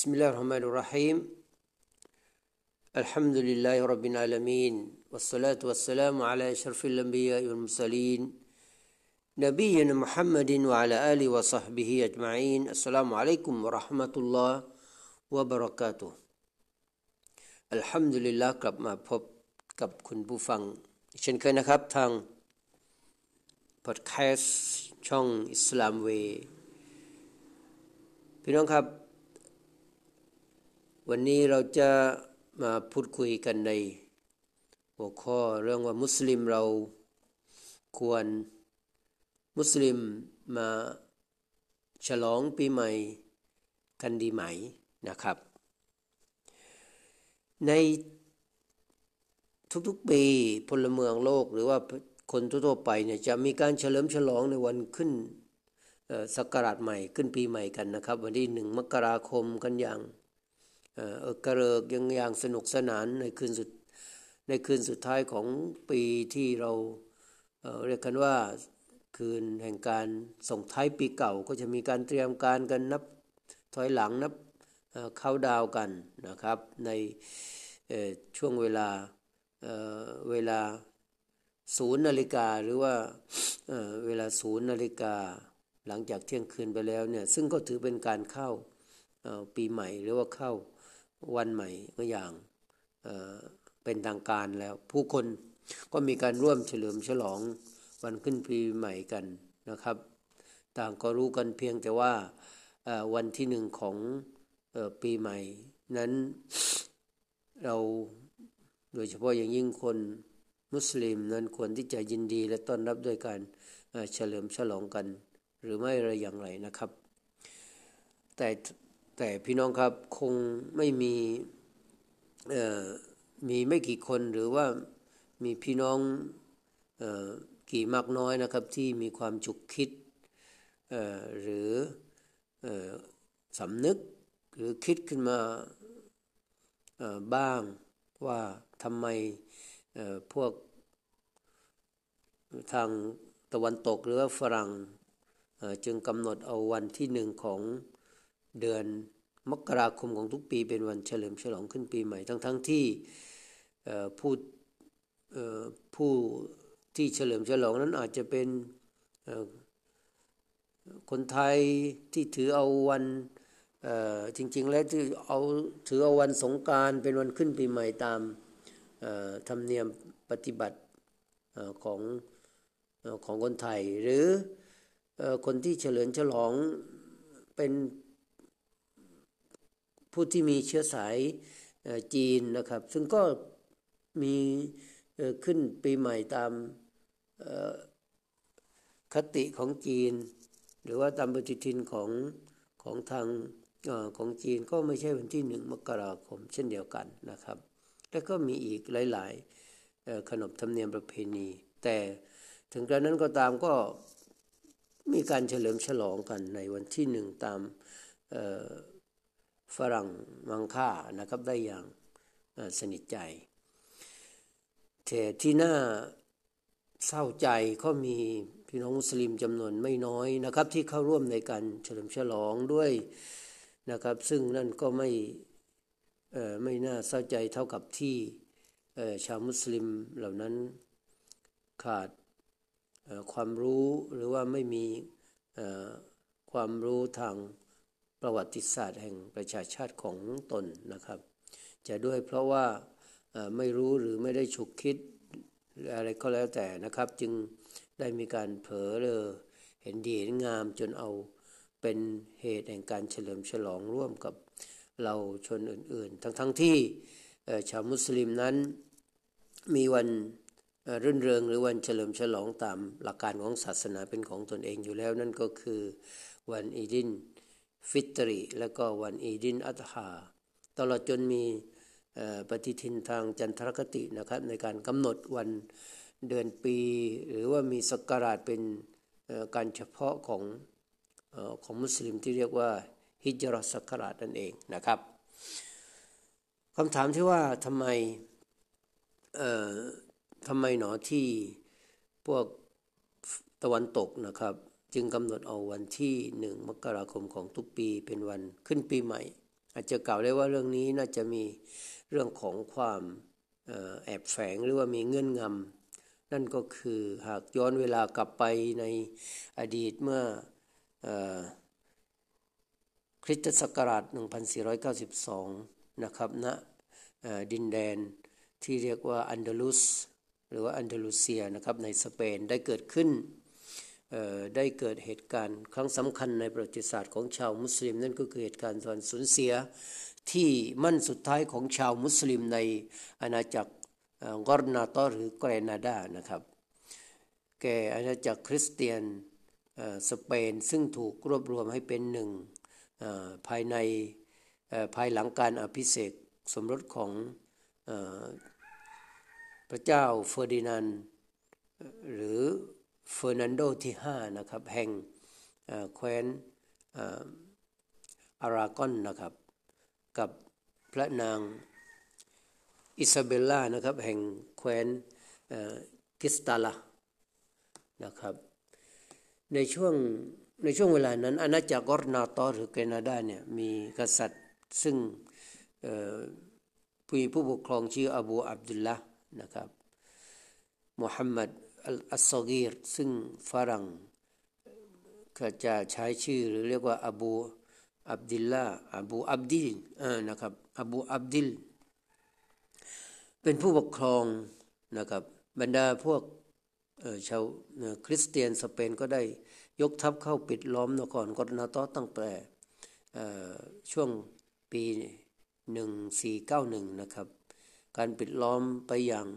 بسم الله الرحمن الرحيم الحمد لله رب العالمين والصلاة والسلام على أشرف الأنبياء والمرسلين نبينا محمد وعلى آله وصحبه أجمعين السلام عليكم ورحمة الله وبركاته الحمد لله กลับมาพบกับคุณผู้ฟังเช่นเคยนะครับทางพอดแคสต์ช่องอิสลามเวพี่น้องครับ วันนี้เราจะมาพูดคุยกันใน หัวข้อเรื่องว่ามุสลิมเราควรมุสลิมมาฉลองปีใหม่กันดีไหมนะครับ ในทุกๆปีพลเมืองโลกหรือว่าคนทั่วๆไปเนี่ยจะมีการเฉลิมฉลองในวันขึ้นสักราชใหม่ขึ้นปีใหม่กันนะครับ วันที่หนึ่งมกราคมกันอย่าง เออกระเริกยังอย่างสนุกสนานในคืนสุดในคืนสุดท้ายของปีที่เราเเรียกกันว่าคืนแห่งการส่งท้ายปีเก่าก็จะมีการเตรียมการกันนับถอยหลังนับเข้าดาวกันนะครับ ในช่วงเวลาเวลาศูนย์นาฬิกาหรือว่าเวลาศูนย์นาฬิกาหลังจากเที่ยงคืนไปแล้วเนี่ยซึ่งก็ถือเป็นการเข้าปีใหม่หรือว่าเข้า วันใหม่ก็อย่างเเป็นทางการแล้ว ผู้คนก็มีการร่วมเฉลิมฉลองวันขึ้นปีใหม่กันนะครับ ต่างก็รู้กันเพียงแต่ว่าวันที่หนึ่งของปีใหม่ นั้นเราโดยเฉพาะอย่างยิ่งคนมุสลิมนั้นควรที่จะยินดีและต้อนรับด้วยการเฉลิมฉลองกัน หรือไม่อะไรอย่างไรนะครับ แต่ แต่พี่น้องครับคงไม่มีมีไม่กี่คนหรือว่ามีพี่น้องออกี่มากน้อยนะครับที่มีความจุกคิดหรือสำนึกหรือคิดขึ้นมาบ้างว่าทำไมพวกทางตะวันตกหรือฝรั่งจึงกำหนดเอาวันที่หนึ่งของ เดือนมกราคมของทุกปีเป็นวันเฉลิมฉลองขึ้นปีใหม่ ทั้งๆทที่ผู้ผู้ที่เฉลิมฉลองนั้นอาจจะเป็นคนไทยที่ถือเอาวันจริง ๆ แล้วที่เอาถือเอาวันสงการเป็นวันขึ้นปีใหม่ตามธรรมเนียมปฏิบัติของของคนไทย หรือคนที่เฉลิมฉลองเป็น ผู้ที่มีเชื้อสายจีนนะครับ ซึ่งก็มีขึ้นปีใหม่ตามคติของจีน หรือว่าตามปฏิทินของของทางอของจีนก็ไม่ใช่วันที่หนึ่งมกราคมเช่นเดียวกันนะครับ แล้วก็มีอีกหลาย ๆ ขนบธรรมเนียมประเพณี แต่ถึงกระนั้นก็ตามก็มีการเฉลิมฉลองกันในวันที่หนึ่งตาม ฝรั่งมังค่านะครับได้อย่างสนิทใจแต่ที่น่าเศร้าใจก็มีพี่น้องมุสลิมจำนวนไม่น้อยนะครับ ที่เข้าร่วมในการเฉลิมฉลองด้วยนะครับ ซึ่งนั่นก็ไม่ไม่น่าเศร้าใจเท่ากับที่ชาวมุสลิมเหล่านั้นขาดความรู้หรือว่าไม่มีความรู้ทาง ประวัติศาสตร์แห่งประชาชาติของตนนะครับ จะด้วยเพราะว่าไม่รู้หรือไม่ได้ฉุกคิดอะไรก็แล้วแต่นะครับ จึงได้มีการเผลอเลอเห็นดีเห็นงามจนเอาเป็นเหตุแห่งการเฉลิมฉลองร่วมกับเราชนอื่นๆ ทั้งๆทที่ชาวมุสลิมนั้นมีวันรื่นเริงหรือวันเฉลิมฉลองตามหลักการของศาสนาเป็นของตนเองอยู่แล้วนั่นก็คือวันอีดิลฟิตรีและก็วันอีดิลอัฎฮาตลอดจนมีปฏิทินทางจันทรคตินะครับในการกำหนดวันเดือนปี หรือว่ามีศักราชเป็นการเฉพาะของของมุสลิมที่เรียกว่าฮิจเราะห์ศักราชนั่นเองนะครับคำถามที่ว่าทำไมทำไมหนอที่พวกตะวันตกนะครับ จึงกำหนดเอาวันที่หนึ่งมกราคมของทุกปีเป็นวันขึ้นปีใหม่ อาจจะกล่าวได้ว่าเรื่องนี้น่าจะมีเรื่องของความแอบแฝงหรือว่ามีเงื่อนงำนั่นก็คือหากย้อนเวลากลับไปในอดีตเมื่อคริสตศักราช 1492 นะครับณนะดินแดนที่เรียกว่าอันดาลุสหรือว่าอันดาลูเซียนะครับในสเปนได้เกิดขึ้น ได้เกิดเหตุการณ์ ครั้งสำคัญในประวัติศาสตร์ของชาวมุสลิม นั่นก็คือเหตุการณ์การสูญเสีย ที่มั่นสุดท้ายของชาวมุสลิมในอาณาจักรกอร์นาตอหรือเกรนาดานะครับแก่อาณาจักรคริสเตียนสเปนซึ่งถูกรวบรวมให้เป็นหนึ่งภายในภายหลังการอภิเษกสมรสของพระเจ้าเฟอร์ดินานด์หรือ เฟอร์นันโดที่ห้านะครับแห่งแคว้นอารากอนนะครับกับพระนางอิซาเบลล่านะครับแห่งแคว้นกัสติยานะครับในช่วงในช่วงเวลานั้นอาณาจักรกอร์นาตอหรือเกนาดาเนี่ยมีกษัตริย์ซึ่งผู้ผู้ปกครองชื่ออบูอับดุลละนะครับมุฮัมมัด อัลซอกีรซึ่งฝรั่งก็จะใช้ชื่อหรือเรียกว่าอบูอับดิลลาอบูอับดิลนะครับอบูอับดิล เป็นผู้ปกครองนะครับบรรดาพวกชาวคริสเตียนสเปนก็ได้ยกทัพเข้าปิดล้อมนครกอนาตอตั้งแต่ช่วงปี 1491 นะครับ การปิดล้อมไปอย่าง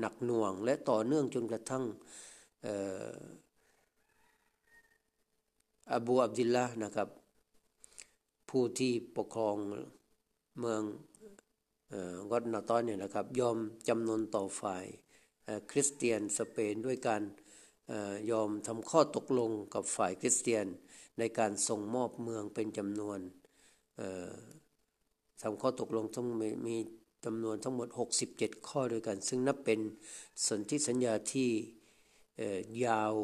หนักหน่วง และต่อเนื่องจนกระทั่งอบูอับดิลละนะครับ ผู้ที่ปกครองเมืองกอดนาตอนเนี่ยนะครับ ยอมจำนนต่อฝ่ายคริสเตียนสเปนด้วยการยอมทำข้อตกลงกับฝ่ายคริสเตียนในการส่งมอบเมืองเป็นจำนวนทำข้อตกลงต้องมี จำนวนทั้งหมด 67 ข้อด้วยกัน ซึ่งนับเป็นสนธิสัญญาที่ยาว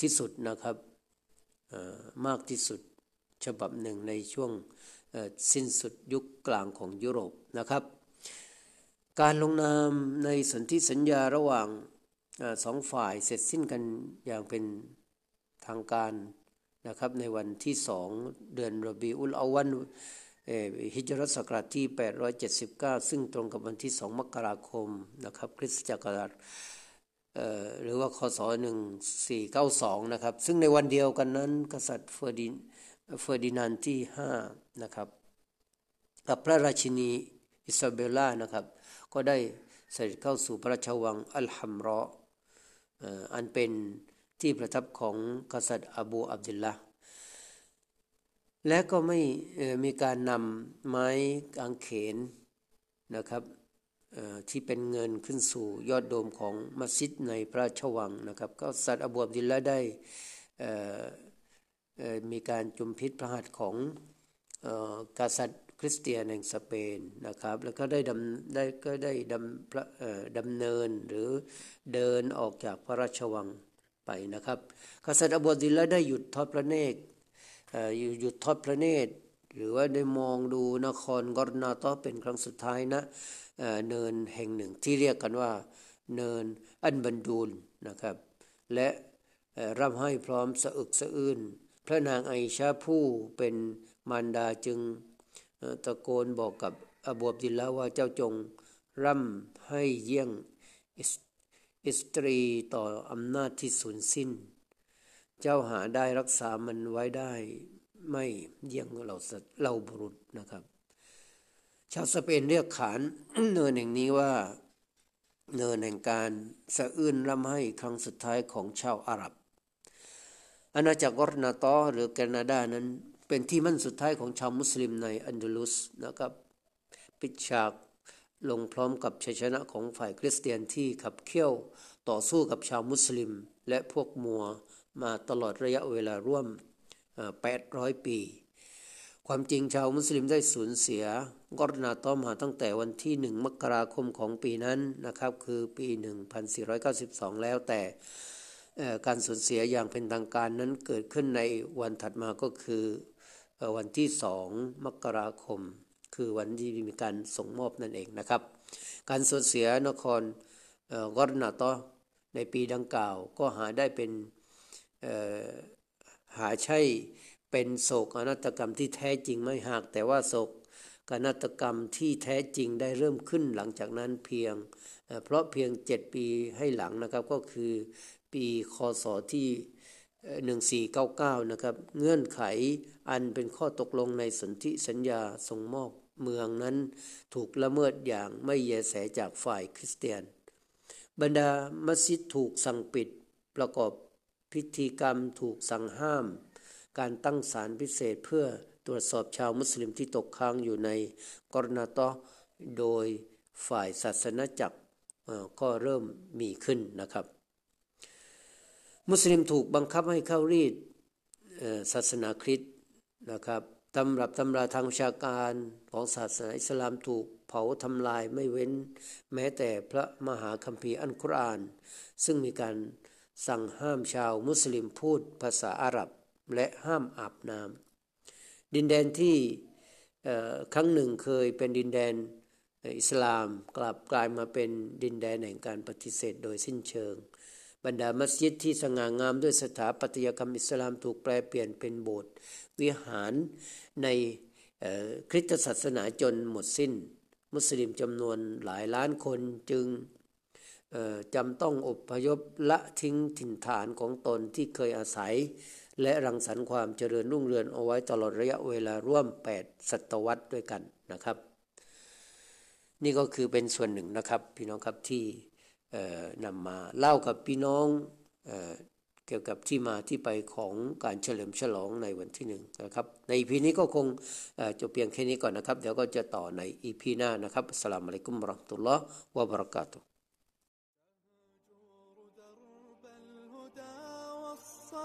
ที่สุดนะครับมากที่สุดฉบับหนึ่งในช่วงสิ้นสุดยุคกลางของยุโรปนะครับ การลงนามในสนธิสัญญาระหว่างสองฝ่ายเสร็จสิ้นกันอย่างเป็นทางการนะครับในวันที่สองเดือนรบีอุลอาวัน ฮิจรัสศักราชที่ 879 ซึ่งตรงกับวันที่สองมกราคมนะครับคริสตจักรหรือว่าคศ1492นะครับซึ่งในวันเดียวกันนั้น กษัตริย์เฟอร์ดินเฟอร์ดินานด์ที่5นะครับกับพระราชินีอิซาเบลล่านะครับก็ได้เสด็จเข้าสู่พระราชวังอัลฮัมรออันเป็นที่ประทับของกษัตริย์อบูอับดุลลอฮ์ และก็ได้มีการนำไม้กางเขนนะครับที่เป็นเงินขึ้นสู่ยอดโดมของมัสยิดในพระราชวังนะครับ ก็สัตว์อบูอับดิลละได้มีการจุมพิษพระหัตถ์ของกษัตริย์คริสเตียนแห่งสเปนนะครับ แล้วก็ได้ดำได้ก็ได้ดำดำเนินหรือเดินออกจากพระราชวังไปนะครับ กษัตริย์อบูดิลละได้หยุดทอดพระเนตร หยุดทอดพระเนตร หรือว่าได้มองดูนครกอรนาตอเป็นครั้งสุดท้ายนะเนินแห่งหนึ่งที่เรียกกันว่าเนินอันบันดูลนะครับ และร่ำให้พร้อมสะอึกสะอื้นพระนางไอชาผู้เป็นมารดาจึงตะโกนบอกกับอบูบดิลละว่าเจ้าจงร่ำให้เยี่ยงอิสตรีต่ออำนาจที่สูญสิ้น เจ้าหาได้รักษามันไว้ได้ไม่เยี่ยงเราเราบุรุษนะครับ ชาวสเปนเรียกขานเนินแห่งนี้ว่า เนินแห่งการสะอื้นร่ำให้ครั้งสุดท้ายของชาวอาหรับ อาณาจักรกอรนาตอหรือแคนาดานั้นเป็นที่มั่นสุดท้ายของชาวมุสลิมในอันดาลุสนะครับ ปิดฉากลงพร้อมกับชัยชนะของฝ่ายคริสเตียนที่ขับเคี่ยวต่อสู้กับชาวมุสลิม และพวกมัว มาตลอดระยะเวลาร่วม 800 ปี ความจริงชาวมุสลิมได้สูญเสียกอรนาตอมาตั้งแต่วันที่ 1 มกราคมของปีนั้นนะครับ คือปี 1492 แล้วแต่การสูญเสียอย่างเป็นทางการนั้นเกิดขึ้นในวันถัดมาก็คือวันที่สองมกราคม คือวันที่มีการส่งมอบนั่นเองนะครับ การสูญเสียนครกอรนาตอในปีดังกล่าวก็หาได้เป็น หาใช่เป็นโศกอนาตกรรมที่แท้จริงไม่หาก แต่ว่าโศกกนาตกรรมที่แท้จริงได้เริ่มขึ้นหลังจากนั้นเพียง เพราะเพียงเจ็ดปีให้หลังนะครับก็คือปีคศที่1499 นะครับ เงื่อนไขอันเป็นข้อตกลงในสนธิสัญญาส่งมอบเมืองนั้นถูกละเมิดอย่างไม่แยแสจากฝ่ายคริสเตียน บรรดามัสยิดถูกสั่งปิดประกอบ พิธีกรรมถูกสั่งห้าม การตั้งศาลพิเศษเพื่อตรวจสอบชาวมุสลิมที่ตกค้างอยู่ในกรณาตอโดยฝ่ายศาสนาจักรก็เริ่มมีขึ้นนะครับ มุสลิมถูกบังคับให้เข้ารีดศาสนาคริสต์นะครับตำรับตำราทางวิชาการของศาสนาอิสลามถูกเผาทำลายไม่เว้น แม้แต่พระมหาคัมภีร์อันกุรอาน ซึ่งมีการ สั่งห้ามชาวมุสลิมพูดภาษาอาหรับและห้ามอาบน้ำดินแดนที่ครั้งหนึ่งเคยเป็นดินแดนอิสลามกลับกลายมาเป็นดินแดนแห่งการปฏิเสธโดยสิ้นเชิง บรรดามัสยิดที่สง่างามด้วยสถาปัตยกรรมอิสลามถูกแปลเปลี่ยนเป็นโบสถ์วิหารในคริสตศาสนาจนหมดสิ้น มุสลิมจำนวนหลายล้านคนจึง จำต้องอบพยพละทิ้งถิ่นฐานของตนที่เคยอาศัย และรังสรรค์ความเจริญรุ่งเรืองเอาไว้ตลอดระยะเวลาร่วม 8 ศตวรรษด้วยกันนะครับ นี่ก็คือเป็นส่วนหนึ่งนะครับ พี่น้องครับที่นำมาเล่ากับพี่น้องเอเกี่ยวกับที่มาที่ไปของการเฉลิมฉลองในวันที่หนึ่งนะครับ ในอีพีนี้ก็คงจบเพียงแค่นี้ก่อนนะครับ เดี๋ยวก็จะต่อในอีพีหน้านะครับสลามอะลัยกุมรอฮ์ตุลลอฮ์วะบรักาตุ